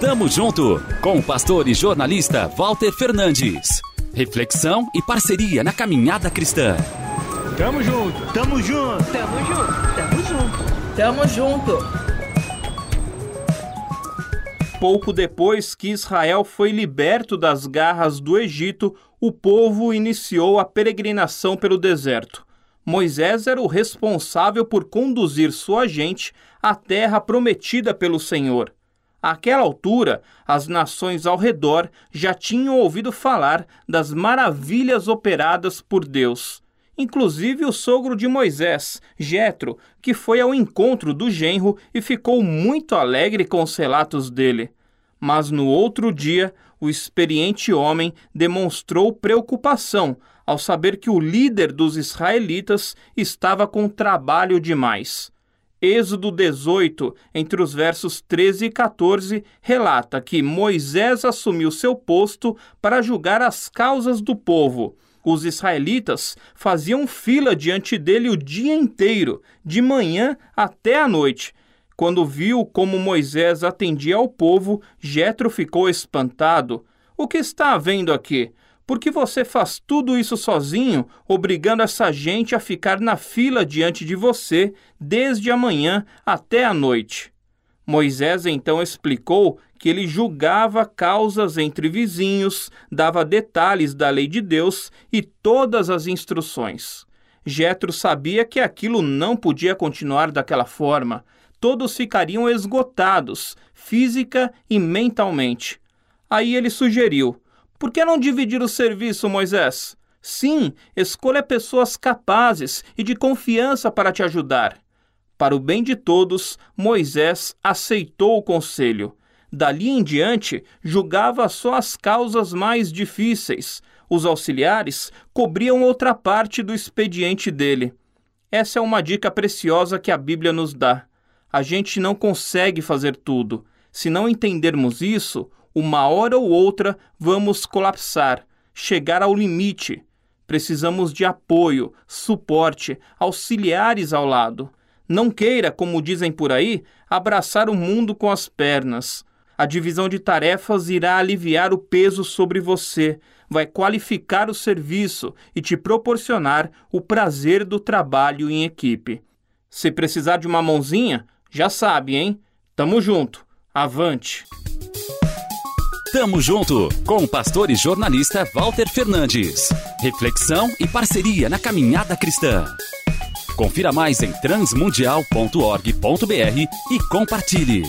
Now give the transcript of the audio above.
Tamo junto com o pastor e jornalista Walter Fernandes. Reflexão e parceria na caminhada cristã. Tamo junto, tamo junto, tamo junto, tamo junto, tamo junto. Pouco depois que Israel foi liberto das garras do Egito, o povo iniciou a peregrinação pelo deserto. Moisés era o responsável por conduzir sua gente à terra prometida pelo Senhor. Àquela altura, as nações ao redor já tinham ouvido falar das maravilhas operadas por Deus. Inclusive o sogro de Moisés, Jetro, que foi ao encontro do genro e ficou muito alegre com os relatos dele. Mas no outro dia, o experiente homem demonstrou preocupação ao saber que o líder dos israelitas estava com trabalho demais. Êxodo 18, entre os versos 13 e 14, relata que Moisés assumiu seu posto para julgar as causas do povo. Os israelitas faziam fila diante dele o dia inteiro, de manhã até a noite. Quando viu como Moisés atendia ao povo, Jetro ficou espantado. O que está havendo aqui? Por que você faz tudo isso sozinho, obrigando essa gente a ficar na fila diante de você desde a manhã até a noite? Moisés então explicou que ele julgava causas entre vizinhos, dava detalhes da lei de Deus e todas as instruções. Jetro sabia que aquilo não podia continuar daquela forma. Todos ficariam esgotados, física e mentalmente. Aí ele sugeriu: por que não dividir o serviço, Moisés? Sim, escolha pessoas capazes e de confiança para te ajudar. Para o bem de todos, Moisés aceitou o conselho. Dali em diante, julgava só as causas mais difíceis. Os auxiliares cobriam outra parte do expediente dele. Essa é uma dica preciosa que a Bíblia nos dá. A gente não consegue fazer tudo. Se não entendermos isso, uma hora ou outra vamos colapsar, chegar ao limite. Precisamos de apoio, suporte, auxiliares ao lado. Não queira, como dizem por aí, abraçar o mundo com as pernas. A divisão de tarefas irá aliviar o peso sobre você, vai qualificar o serviço e te proporcionar o prazer do trabalho em equipe. Se precisar de uma mãozinha, já sabe, hein? Tamo junto. Avante! Tamo junto com o pastor e jornalista Walter Fernandes. Reflexão e parceria na caminhada cristã. Confira mais em transmundial.org.br e compartilhe.